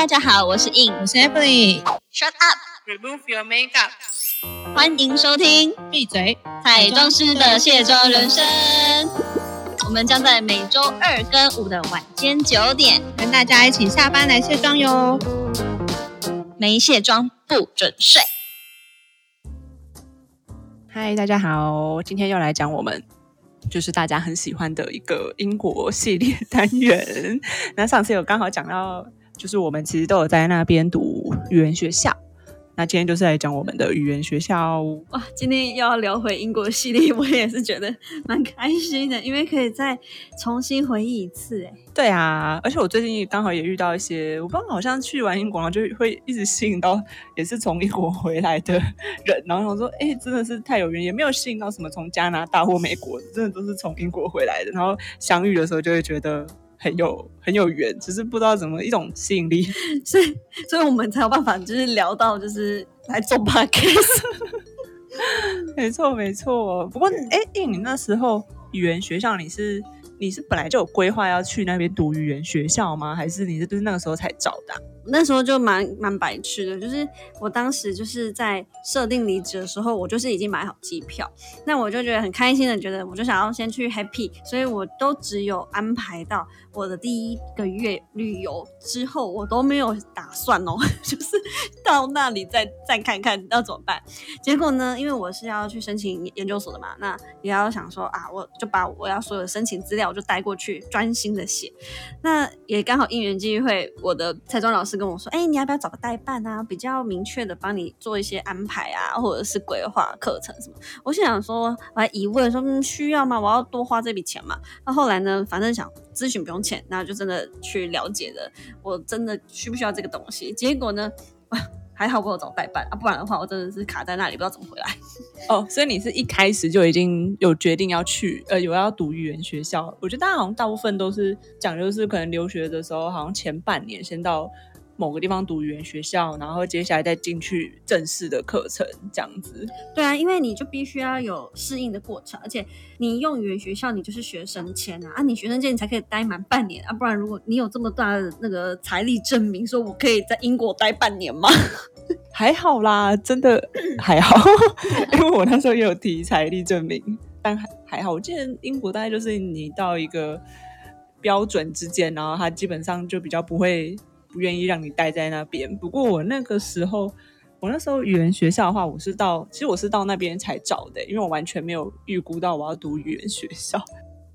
大家好，我是 In，我是 Emily。Shut up，Remove your makeup。欢迎收听闭嘴！彩妆师的卸妆人生。我们将在每周二跟五的晚间九点，跟大家一起下班来卸妆哟。没卸妆不准睡。嗨，大家好，今天又来讲我们就是大家很喜欢的一个英国系列单元。那上次有刚好讲到，就是我们其实都有在那边读语言学校。那今天就是来讲我们的语言学校。哇，今天又要聊回英国系列，我也是觉得蛮开心的，因为可以再重新回忆一次。哎，对啊，而且我最近刚好也遇到一些，我不知道好像去完英国，然后就会一直吸引到也是从英国回来的人，然后想说，哎，真的是太有缘，也没有吸引到什么从加拿大或美国，真的都是从英国回来的，然后相遇的时候就会觉得。很有很有缘，只是不知道怎么一种吸引力，所以所以我们才有办法就是聊到就是来做 podcast。没错没错，不过哎，因你那时候语言学校你是你是本来就有规划要去那边读语言学校吗？还是你是就是那个时候才找的？那时候就蛮蛮白痴的，就是我当时就是在设定离职的时候，我就是已经买好机票，那我就觉得很开心的，觉得我就想要先去 happy，所以我都只有安排到我的第一个月旅游之后，我都没有打算哦，就是到那里再再看看要怎么办。结果呢，因为我是要去申请研究所的嘛，那也要想说啊，我就把我要所有的申请资料我就带过去，专心的写。那也刚好因缘机会，我的彩妆老师。是跟我说，哎、你要不要找个代办啊？比较明确的帮你做一些安排啊，或者是规划课程什么。我想说，我还疑问说，嗯，需要吗？我要多花这笔钱嘛？那后来呢，反正想咨询不用钱，那就真的去了解了，我真的需不需要这个东西？结果呢，还好我有找代办啊，不然的话，我真的是卡在那里，不知道怎么回来。哦，所以你是一开始就已经有决定要去，呃，有要读语言学校。我觉得大家好像大部分都是讲，就是可能留学的时候，好像前半年先到。某个地方读语言学校，然后接下来再进去正式的课程，这样子。对啊，因为你就必须要有适应的过程，而且你用语言学校，你就是学生签啊，啊，你学生签你才可以待满半年啊，不然如果你有这么大的那个财力证明，说我可以在英国待半年吗？还好啦，真的还好，因为我那时候也有提财力证明，但还还好。我记得英国大概就是你到一个标准之间，然后它基本上就比较不会。不愿意让你待在那边。不过我那个时候，我那时候语言学校的话，我是到，其实我是到那边才找的，因为我完全没有预估到我要读语言学校。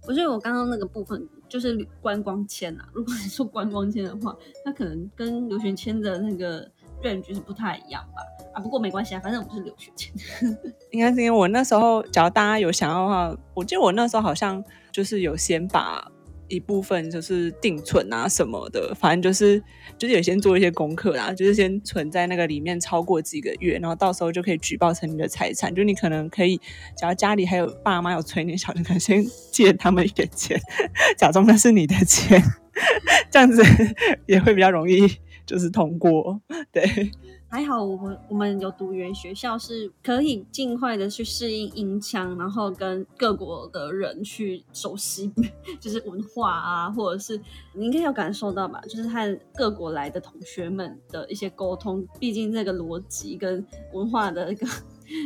我觉得我刚刚那个部分就是观光签啊，如果你说观光签的话，它可能跟留学签的那个 range 是不太一样吧。啊，不过没关系啊，反正我不是留学签。应该是因为我那时候，只要大家有想要的话，我记得我那时候好像就是有先把。一部分就是定存啊什么的，反正就是就是有先做一些功课啦，就是先存在那个里面超过几个月，然后到时候就可以举报成你的财产。就你可能可以，假如家里还有爸妈有存点小钱，可能先借他们一点钱，假装那是你的钱，这样子 也会比较容易，就是通过。对。还好，我们我们有读语言学校，是可以尽快的去适应音腔，然后跟各国的人去熟悉，就是文化啊，或者是你应该有感受到吧，就是和各国来的同学们的一些沟通，毕竟这个逻辑跟文化的一 个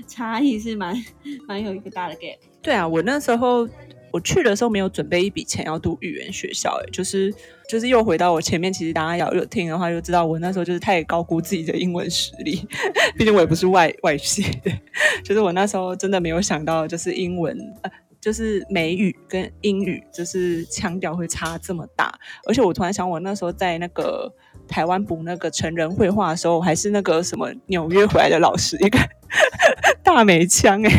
差异是蛮蛮有一个大的 gap。对啊，我那时候。我去的时候没有准备一笔钱要读语言学校，哎，就是就是又回到我前面，其实大家要有听的话就知道，我那时候就是太高估自己的英文实力，毕竟我也不是外外系的，就是我那时候真的没有想到，就是英文呃，就是美语跟英语就是腔调会差这么大，而且我突然想，我那时候在那个台湾补那个成人绘画的时候，我还是那个什么纽约回来的老师一个。大美腔哎，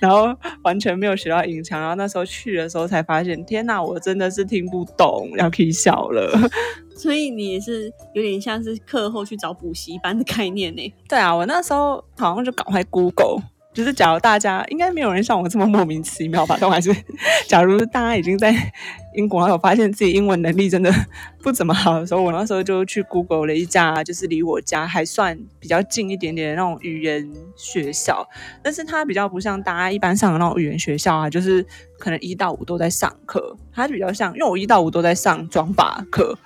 然后完全没有学到音腔，然后那时候去的时候才发现，天哪，我真的是听不懂，要可以笑了。所以你也是有点像是课后去找补习班的概念呢？对啊，我那时候好像就赶快 Google。就是假如大家应该没有人像我这么莫名其妙吧，但还是假如大家已经在英国，有发现自己英文能力真的不怎么好的时候，我那时候就去 Google 了一家，就是离我家还算比较近一点点的那种语言学校，但是它比较不像大家一般上的那种语言学校啊，就是可能一到五都在上课，它比较像，因为我一到五都在上妆法课。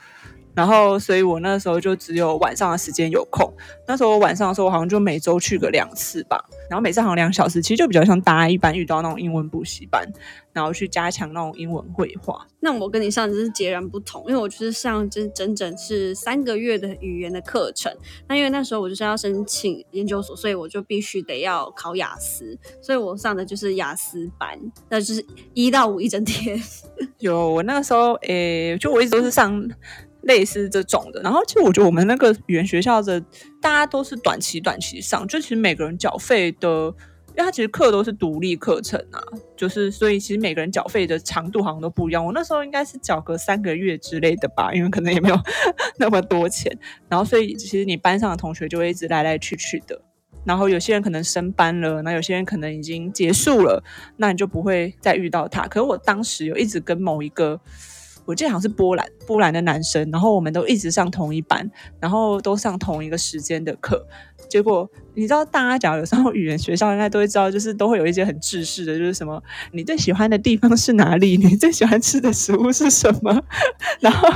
然后所以我那时候就只有晚上的时间有空。那时候晚上的时候，我好像就每周去个两次吧，然后每次好像两小时，其实就比较像大家一般遇到那种英文补习班，然后去加强那种英文绘画。那我跟你上就是截然不同，因为我就是上就是整整是三个月的语言的课程。那因为那时候我就是要申请研究所，所以我就必须得要考雅思，所以我上的就是雅思班，那就是一到五一整天。有我那个时候，诶，就我一直都是上类似这种的。然后其实我觉得我们那个语言学校的大家都是短期短期上，就其实每个人缴费的。因为它其实课都是独立课程啊，就是所以其实每个人缴费的长度好像都不一样。我那时候应该是缴个三个月之类的吧，因为可能也没有那么多钱。然后所以其实你班上的同学就会一直来来去去的。然后有些人可能升班了，那有些人可能已经结束了，那你就不会再遇到他。可是我当时有一直跟某一个。我记得好像是波兰波兰的男生，然后我们都一直上同一班，然后都上同一个时间的课。结果你知道，大家讲有时候语言学校应该都会知道，就是都会有一些很制式的，就是什么你最喜欢的地方是哪里，你最喜欢吃的食物是什么，然后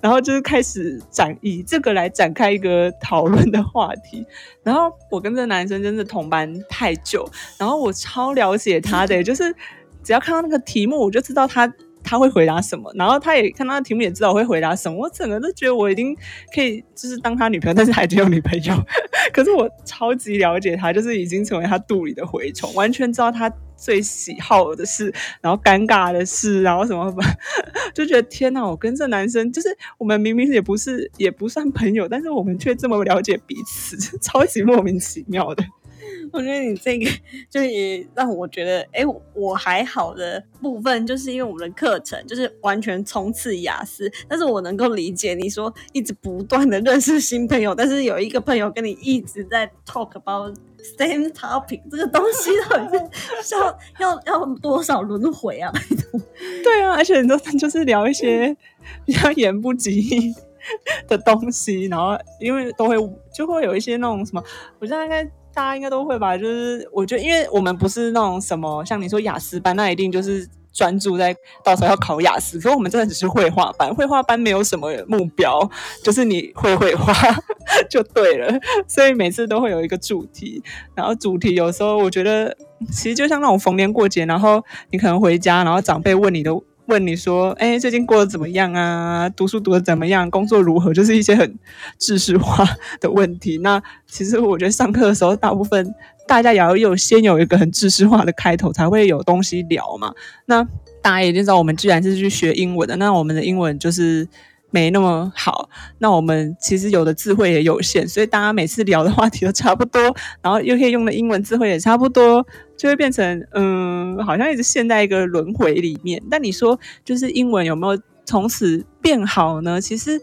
然后就是开始展以这个来展开一个讨论的话题。然后我跟这个男生真的同班太久，然后我超了解他的，就是只要看到那个题目，我就知道他。他会回答什么？然后他也看他的题目，也知道我会回答什么。我整个都觉得我已经可以就是当他女朋友，但是还只有女朋友。可是我超级了解他，就是已经成为他肚里的蛔虫，完全知道他最喜好的事，然后尴尬的事，然后什么，就觉得天哪！我跟这男生就是我们明明也不是也不算朋友，但是我们却这么了解彼此，超级莫名其妙的。我觉得你这个就也让我觉得，哎，我还好的部分，就是因为我们的课程就是完全冲刺雅思，但是我能够理解你说一直不断的认识新朋友，但是有一个朋友跟你一直在 talk about same topic，这个东西到底是要要要多少轮回啊？拜托，对啊，而且都就是聊一些 比较言不及义的东西，然后因为都会就会有一些那种什么，我觉得应该。大家应该都会吧，就是我觉得，因为我们不是那种什么像你说雅思班，那一定就是专注在到时候要考雅思。可是我们真的只是绘画班，绘画班没有什么目标，就是你会绘画 就对了。所以每次都会有一个主题，然后主题有时候我觉得其实就像那种逢年过节，然后你可能回家，然后长辈问你的。问你说，哎，最近过得怎么样啊？读书读得怎么样？工作如何？就是一些很知识化的问题。那其实我觉得上课的时候，大部分大家也要有先有一个很知识化的开头，才会有东西聊嘛。那大家也知道，我们既然是去学英文的，那我们的英文就是。没那么好，那我们其实有的智慧也有限，所以大家每次聊的话题都差不多，然后又可以用的英文智慧也差不多，就会变成嗯，好像一直陷在一个轮回里面。但你说，就是英文有没有从此变好呢？其实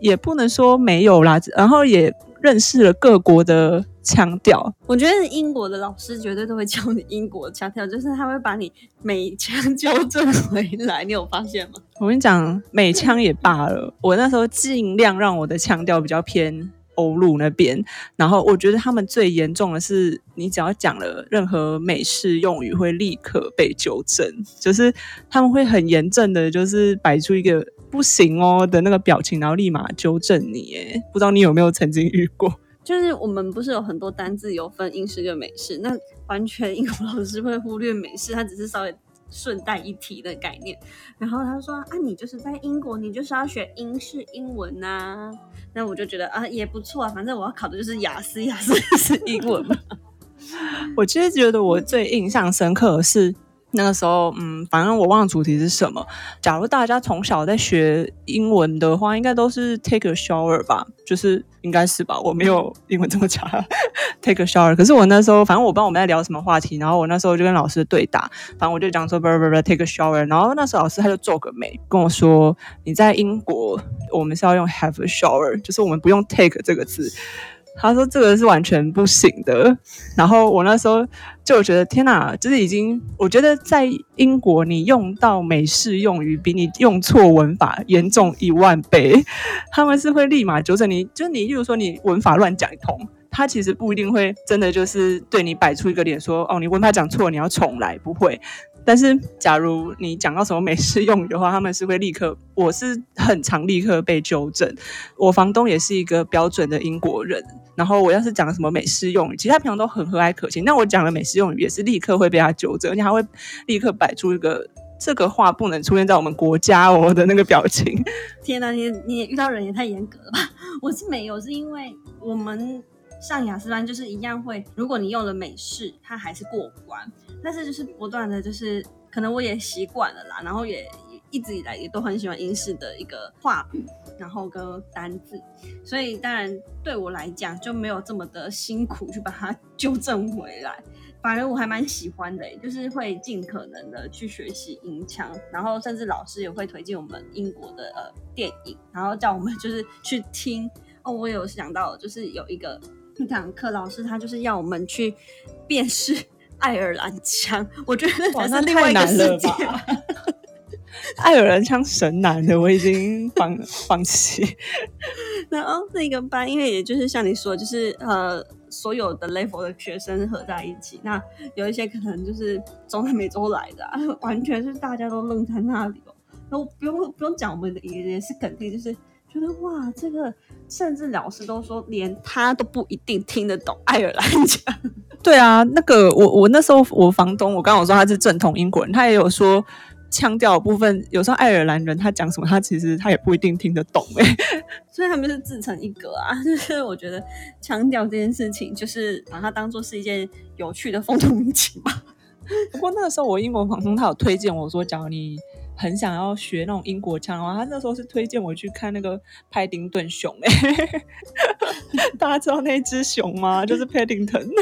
也不能说没有啦，然后也认识了各国的。腔调，我觉得英国的老师绝对都会教你英国腔调，就是他会把你美腔纠正回来。你有发现吗？我跟你讲，美腔也罢了，我那时候尽量让我的腔调比较偏欧陆那边。然后我觉得他们最严重的是，你只要讲了任何美式用语，会立刻被纠正，就是他们会很严正的，就是摆出一个不行哦的那个表情，然后立马纠正你。哎，不知道你有没有曾经遇过？就是我们不是有很多单字有分英式跟美式，那完全英国老师会忽略美式，他只是稍微顺带一提的概念。然后他说啊，你就是在英国，你就是要学英式英文呐。那我就觉得啊，也不错啊，反正我要考的就是雅思，雅思是英文嘛。我其实觉得我最印象深刻的是。那个时候，嗯，反正我忘了主题是什么。假如大家从小在学英文的话，应该都是 take a shower 吧，就是应该是吧。我没有英文这么差，take a shower。可是我那时候，反正我不知道我们在聊什么话题，然后我那时候就跟老师对答，反正我就讲说，不不不，take a shower。然后那时候老师他就皱个眉，跟我说：“你在英国，我们是要用 have a shower，就是我们不用 take 这个字。”他说这个是完全不行的，然后我那时候就觉得天哪，就是已经我觉得在英国你用到美式用语比你用错文法严重一万倍，他们是会立马纠正你，就是你，例如说你文法乱讲一通，他其实不一定会真的就是对你摆出一个脸说哦你文法讲错你要重来，不会，但是假如你讲到什么美式用语的话，他们是会立刻，我是很常立刻被纠正。我房东也是一个标准的英国人，然后我要是讲什么美式用语，其他平常都很和蔼可亲，那我讲的美式用语也是立刻会被他纠正，而且他会立刻摆出一个这个话不能出现在我们国家哦的那个表情。天哪，你你也遇到人也太严格了吧？我是没有，是因为我们。上雅思班就是一样会，如果你用了美式，它还是过关。但是就是不断的就是，可能我也习惯了啦，然后也一直以来也都很喜欢英式的一个话语，然后跟单字，所以当然对我来讲就没有这么的辛苦去把它 纠正回来。反而我还蛮喜欢的，就是会尽可能的去学习音腔，然后甚至老师也会推荐我们英国的呃电影，然后叫我们 就是去听。哦，我有想到就是有一个。一堂课，老师他就是要我们去辨识爱尔兰腔，我觉得那是另外一个世界。爱尔兰腔神难的，我已经放放弃。然后那个班，因为也就是像你说，就是呃，所有的 level 的学生合在一起，那有一些可能就是中南美洲来的，完全是大家都愣在那里哦。然后不用不用讲，我们的也也是肯定就是。觉得哇，这个甚至老师都说，连他都不一定听得懂爱尔兰腔。对啊，那个我我那时候我房东，我刚刚我说他是正统英国人，他也有说腔调部分，有时候爱尔兰人他讲什么，他其实他也不一定听得懂哎。所以他们是自成一格啊，就是我觉得腔调这件事情，就是把它当做是一件有趣的风土民情吧。不过那个时候我英国房东他有推荐我说，假如你。很想要学那种英国腔的话，他那时候是推荐我去看那个派丁顿熊哎，大家知道那只熊吗？就是 Paddington。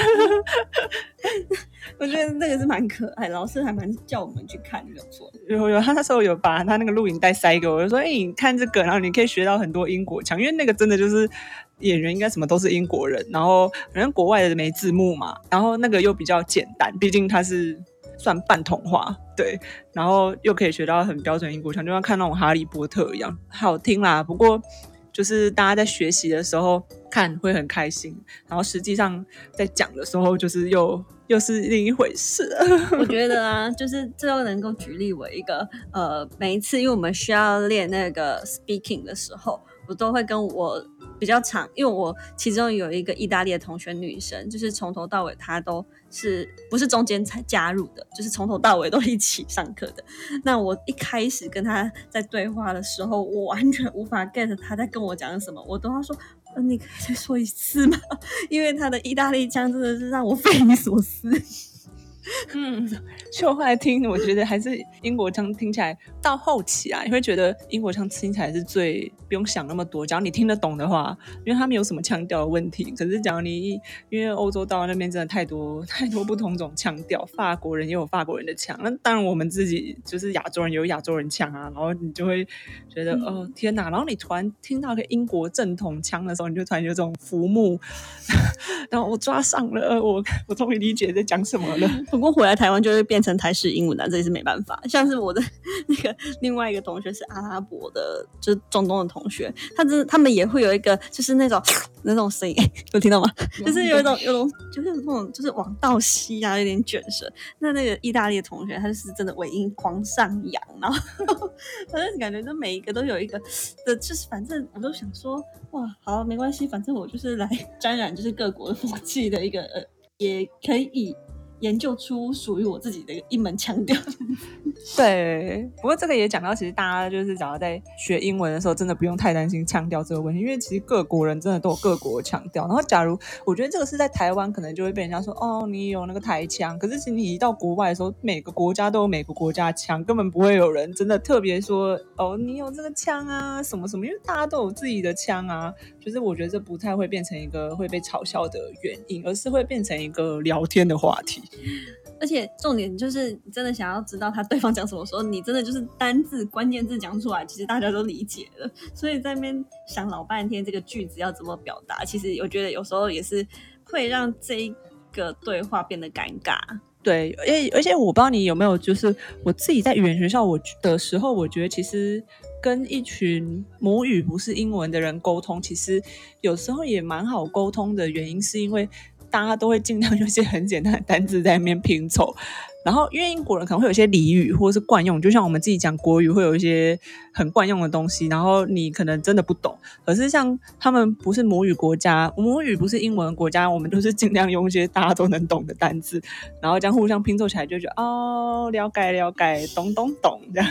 我觉得那个是蛮可爱，老师还蛮叫我们去看，没有错。有有，他那时候有把他那个录影带塞给我，就说：“哎，你看这个，然后你可以学到很多英国腔，因为那个真的就是演员应该什么都是英国人，然后反正国外的没字幕嘛，然后那个又比较简单，毕竟他是。”算半童话，对，然后又可以学到很标准英国腔，就像看那种哈利波特一样，好听啦。不过就是大家在学习的时候看会很开心，然后实际上在讲的时候就是又又是另一回事。我 觉得啊，就是这都能够举例为一个呃，每一次因为我们需要练那个 speaking 的时候，我都会跟我比较长，因为我其中有一个意大利的同学女生，就是从头到尾她都。是不是中间才加入的？就是从头到尾都一起上课的。那我一开始跟他在对话的时候，我完全无法 get 他在跟我讲什么，我都要说，你可以再说一次吗？因为他的意大利腔真的是让我匪夷所思。嗯，就后来听，我觉得还是英国腔听起来到后期啊，你会觉得英国腔听起来是最不用想那么多，只要你听得懂的话，因为他没有什么腔调的问题。可是，假如你因为欧洲到那边真的太多太多不同种腔调，法国人也有法国人的腔，那当然我们自己就是亚洲人有亚洲人腔啊，然后你就会觉得哦天哪，然后你突然听到个英国正统腔的时候，你就突然有这种浮木，然后我抓上了，我 我终于理解在讲什么了。不过回来台湾就会变成台式英文了，这也是没办法。像是我的 那个另外一个同学是阿拉伯的，就是中东的同学，他真他们也会有一个就是那种那种声音，有听到吗？就是有一种有种就是那种就是往倒吸啊，有点卷舌。那那个意大利的同学，他就是真的尾音狂上扬，然后 反正感觉就每一个都有一个的，就是反正我都想说，哇，好没关系，反正我就是来沾染就是各国的风气的一个呃，也可以。研究出属于我自己的一门腔调。对，不过这个也讲到，其实大家就是只要在学英文的时候，真的不用太担心腔调这个问题，因为其实各国人真的都有各国腔调。然后，假如我觉得这个是在台湾，可能就会被人家说哦，你有那个台腔。可是，其实你一到国外的时候，每个国家都有每个国家腔，根本不会有人真的特别说哦，你有这个腔啊，什么什么，因为大家都有自己的腔啊。就是我觉得这不太会变成一个会被嘲笑的原因，而是会变成一个聊天的话题。而且重点就是，你真的想要知道他对方讲什么时候，你真的就是单字、关键字讲出来，其实大家都理解了。所以在那边想老半天，这个句子要怎么表达，其实我觉得有时候也是会让这个对话变得尴尬。对，而且而且我不知道你有没有，就是我自己在语言学校我的时候，我觉得其实跟一群母语不是英文的人沟通，其实有时候也蛮好沟通的原因，是因为。大家都会尽量用一些很简单的单字在那边拼凑。然后，因为英国人可能会有一些俚语或者是惯用，就像我们自己讲国语会有一些很惯用的东西，然后你可能真的不懂。可是像他们不是母语国家，母语不是英文国家，我们都是尽量用一些大家都能懂的单字，然后这样互相拼凑起来，就觉得哦，了解了解，懂懂懂这样。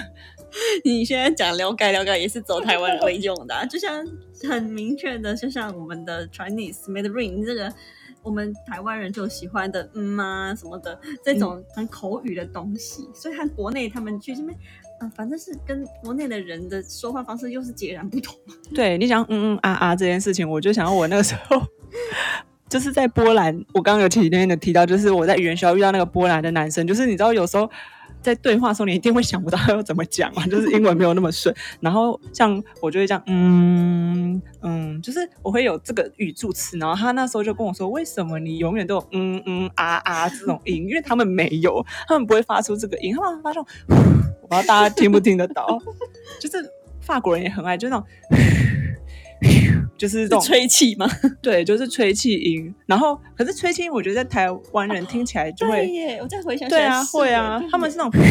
你现在讲了解了解也是走台湾人会用的、啊，就像很明确的，就像我们的 Chinese Mandarin 这个，我们台湾人就喜欢的嗯啊什么的这种很口语的东西，所以和国内他们去这边。啊，反正是跟国内的人的说话方式又是截然不同。对你想嗯嗯啊啊这件事情，我就想到我那个时候就是在波兰，我刚刚有前几天的提到，就是我在语言学校遇到那个波兰的男生，就是你知道有时候在对话的时候，你一定会想不到要怎么讲嘛，就是英文没有那么顺。然后像我就会这样，嗯嗯，就是我会有这个语助词。然后他那时候就跟我说，为什么你永远都有嗯嗯啊啊这种音？因为他们没有，他们不会发出这个音，他们发出，我不知道大家听不听得到，就是法国人也很爱，就那种。就是这种吹气吗？对，就是吹气音。然后，可是吹气音，我觉得在台湾人听起来就会，对耶！我再回想起对啊，会啊，他们是那种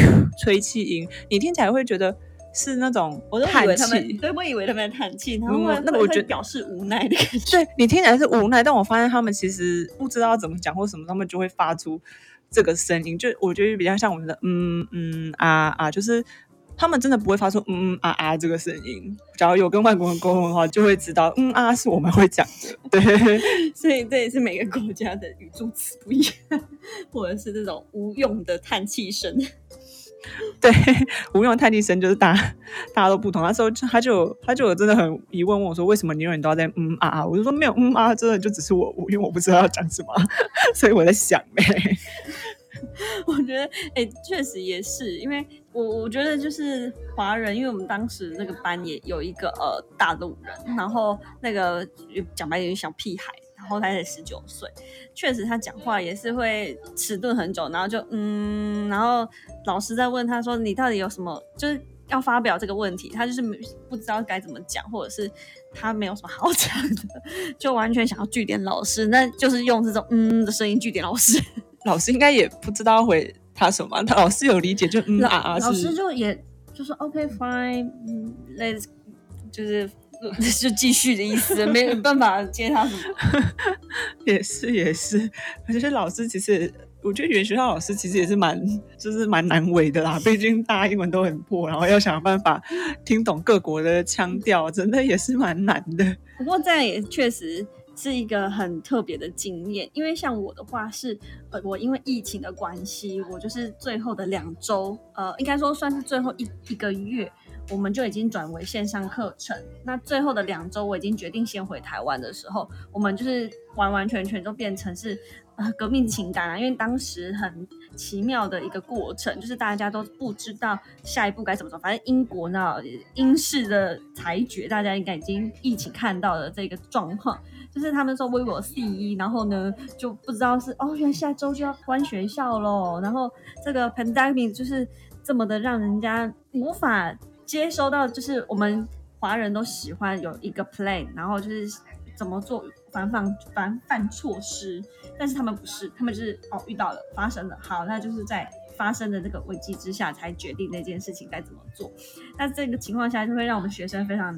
吹气音，你听起来会觉得是那种我都以叹为他们，气。对，我以为他们在叹气，然后那个我觉得表示无奈的感觉。对你听起来是无奈，但我发现他们其实不知道怎么讲或什么，他们就会发出这个声音。就我觉得比较像我们的嗯嗯啊啊，就是他们真的不会发出嗯嗯啊啊这个声音。只要有跟外国人沟通的话，就会知道嗯啊是我们会讲的。对，所以这也是每个国家的语助词不一样，或者是这种无用的叹气声。对，无用的叹气声就是大家大家都不同。那时候他就有他就有真的很疑问问我说，为什么你永远都要在嗯啊啊？我就说没有嗯啊，真的就只是我，我因为我不知道要讲什么，所以我在想呗。我觉得，哎、确实也是，因为我我觉得就是华人，因为我们当时那个班也有一个呃大陆人，然后那个讲白点小屁孩，然后他才十九岁，确实他讲话也是会迟钝很久，然后就嗯，然后老师在问他说你到底有什么，就是要发表这个问题，他就是不知道该怎么讲，或者是他没有什么好讲的，就完全想要据点老师，那就是用这种嗯的声音据点老师。老师应该也不知道回他什么，他老师有理解就嗯老啊啊老师。就也就说 OK fine，嗯，let's 就是 就继续的意思，没有办法接他什么。也 是也是，我觉得老师其实，我觉得语言学校老师其实也是蛮，就是蛮难为的啦。毕竟大家英文都很破，然后要想办法听懂各国的腔调，真的也是蛮难的。不过这样也确实是一个很特别的经验，因为像我的话是，呃，我因为疫情的关系，我就是最后的两周，呃，应该说算是最后一一个月。我们就已经转为线上课程，那最后的两周我已经决定先回台湾的时候，我们就是完完全全都变成是呃革命情感啊，因为当时很奇妙的一个过程，就是大家都不知道下一步该怎么走。反正英国呢，英式的裁决，大家应该已经一起看到了这个状况，就是他们说 we will see，然后呢就不知道是哦，原来下周就要关学校喽，然后这个 pandemic 就是这么的让人家无法接收到，就是我们华人都喜欢有一个 plan，然后就是怎么做防范防范措施，但是他们不是，他们就是哦遇到了发生了，好，那就是在发生的这个危机之下才决定那件事情该怎么做。那这个情况下就会让我们学生非常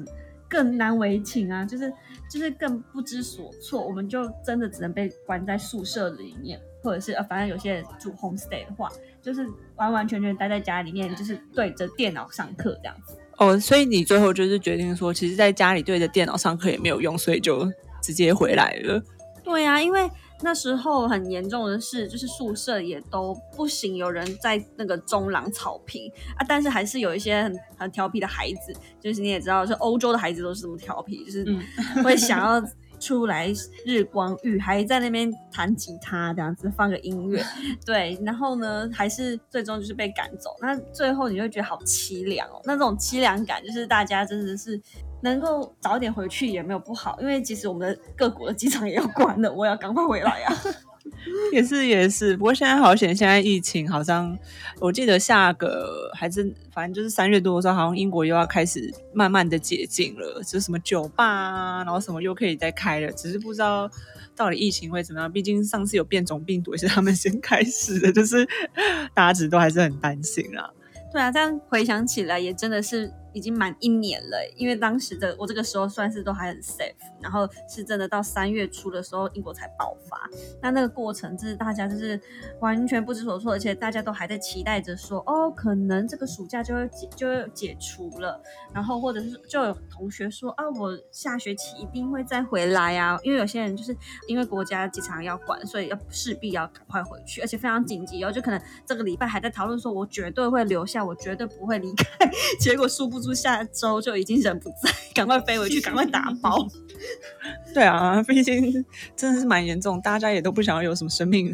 更难为情啊，就是就是更不知所措，我们就真的只能被关在宿舍里面，或者是呃，反正有些人住 homestay 的话，就是完完全全待在家里面，就是对着电脑上课这样子。哦，所以你最后就是决定说，其实在家里对着电脑上课也没有用，所以就直接回来了。对啊、因为那时候很严重的是，就是宿舍也都不行，有人在那个中廊草坪啊，但是还是有一些很很调皮的孩子，就是你也知道，是欧洲的孩子都是这么调皮，就是嗯会想要出来日光浴，还在那边弹吉他这样子放个音乐，对，然后呢，还是最终就是被赶走。那最后你就会觉得好凄凉哦，那种凄凉感就是大家真的是能够早点回去也没有不好，因为其实我们的各国的机场也要关了，我也要赶快回来啊。也是也是，不过现在好险，现在疫情好像，我记得下个还是反正就是三月多的时候，好像英国又要开始慢慢的解禁了，就是什么酒吧啊，然后什么又可以再开了，只是不知道到底疫情会怎么样。毕竟上次有变种病毒也是他们先开始的，就是 大家其实都还是很担心啊。对啊，这样回想起来也真的是已经满一年了，因为当时的我这个时候算是都还很 safe，然后是真的到三月初的时候英国才爆发，那那个过程就是大家就是完全不知所措，而且大家都还在期待着说，哦，可能这个暑假就会解就会解除了，然后或者是就有同学说啊，我下学期一定会再回来啊，因为有些人就是因为国家机场要管，所以要势必要赶快回去，而且非常紧急哦，就可能这个礼拜还在讨论说，我绝对会留下。我绝对不会离开，结果殊不知下周就已经人不在，赶快飞回去，赶快打包。对啊，毕竟真的是蛮严重，大家也都不想要有什么生命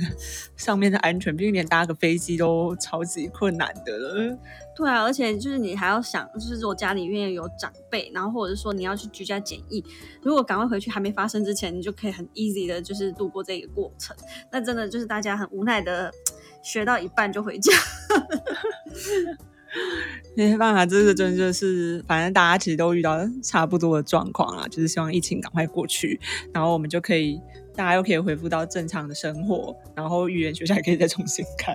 上面的安全，毕竟连搭个飞机都超级困难的了。对啊，而且就是你还要想，就是如果家里面有长辈，然后或者是说你要去居家检疫，如果赶快回去还没发生之前，你就可以很 easy 的，就是度过这个过程。那真的就是大家很无奈的。学到一半就回家，没办法，这个真的就是，反正大家其实都遇到差不多的状况啊，就是希望疫情赶快过去，然后我们就可以，大家又可以恢复到正常的生活，然后语言学校也可以再重新开。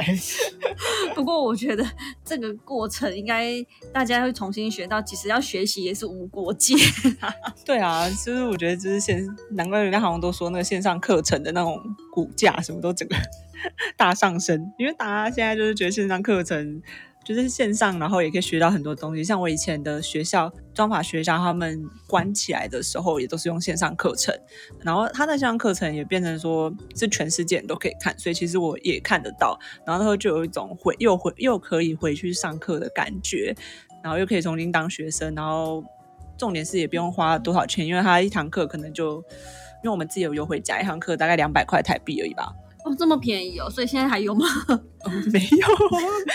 不过我觉得这个过程应该大家会重新学到，其实要学习也是无国界。对啊，就是我觉得就是线，难怪人家好像都说那个线上课程的那种股价什么都整个。大上升，因为大家现在就是觉得线上课程就是线上，然后也可以学到很多东西。像我以前的学校装法学校，他们关起来的时候也都是用线上课程，然后他的线上课程也变成说是全世界人都可以看，所以其实我也看得到。然后就有一种回又回又可以回去上课的感觉，然后又可以重新当学生，然后重点是也不用花多少钱，因为他一堂课可能就因为我们自己有优惠价，一堂课大概两百块台币而已吧。哦，这么便宜哦，所以现在还有吗？没有，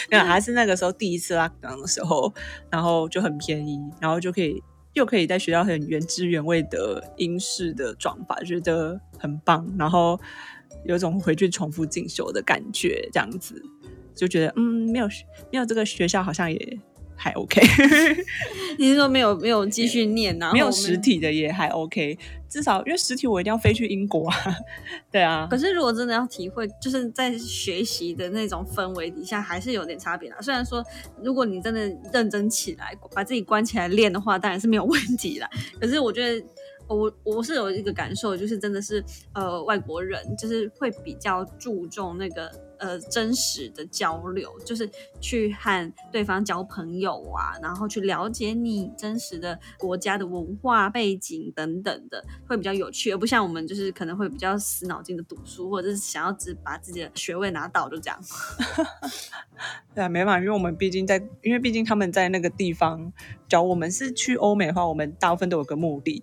那还是那个时候第一次拉档的时候，然后就很便宜，然后就可以又可以在学校很原汁原味的英式的妆法，觉得很棒，然后有种回去重复进修的感觉，这样子就觉得嗯，没有没有这个学校好像也。还 OK，你是说没有没有继续念啊？没有实体的也还 OK，至少因为实体我一定要飞去英国啊，对啊。可是如果真的要体会，就是在学习的那种氛围底下，还是有点差别啦。虽然说，如果你真的认真起来，把自己关起来练的话，当然是没有 问题啦。可是我觉得。我我是有一个感受，就是真的是呃外国人就是会比较注重那个呃真实的交流，就是去和对方交朋友啊，然后去了解你真实的国家的文化背景等等的，会比较有趣，而不像我们就是可能会比较死脑筋的读书，或者是想要只把自己的学位拿到就这样。对啊，没办法，因为我们毕竟在，因为毕竟他们在那个地方教我们是去欧美的话，我们大部分都有个目的。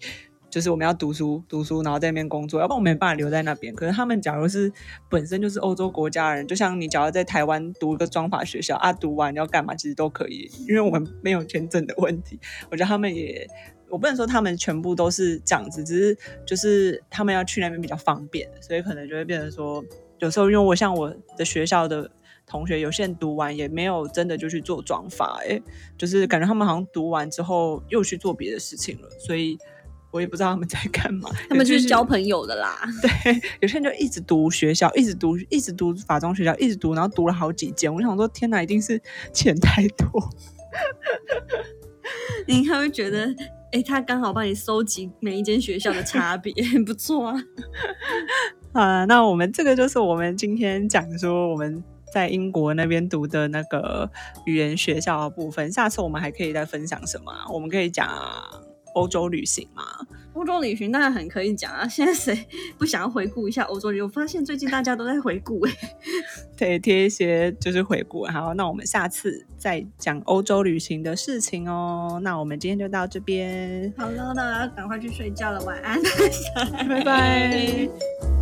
就是我们要读书，读书，然后在那边工作，要不然我没办法留在那边。可是他们假如是本身就是欧洲国家人，就像你假如在台湾读一个装法学校啊，读完要干嘛，其实都可以，因为我们没有签证的问题。我觉得他们也，我不能说他们全部都是这样子，只是就是他们要去那边比较方便，所以可能就会变成说，有时候因为我像我的学校的同学，有些人读完也没有真的就去做装法，哎，就是感觉他们好像读完之后又去做别的事情了，所以。我也不知道他们在干嘛，他们就是交朋友的啦。对，有些人就一直读学校，一直读，一直读法中学校，一直读，然后读了好几间。我想说，天哪，一定是钱太多。你应该会觉得，哎，他刚好帮你收集每一间学校的差别，不错啊。啊，那我们这个就是我们今天讲说我们在英国那边读的那个语言学校的部分。下次我们还可以再分享什么？我们可以讲。欧洲旅行嘛，欧洲旅行当然很可以讲啊。现在谁不想要回顾一下欧洲旅行？我发现最近大家都在回顾，哎，对，贴一些就是回顾。好，那我们下次再讲欧洲旅行的事情哦。那我们今天就到这边，好了，那我要赶快去睡觉了，晚安，拜拜。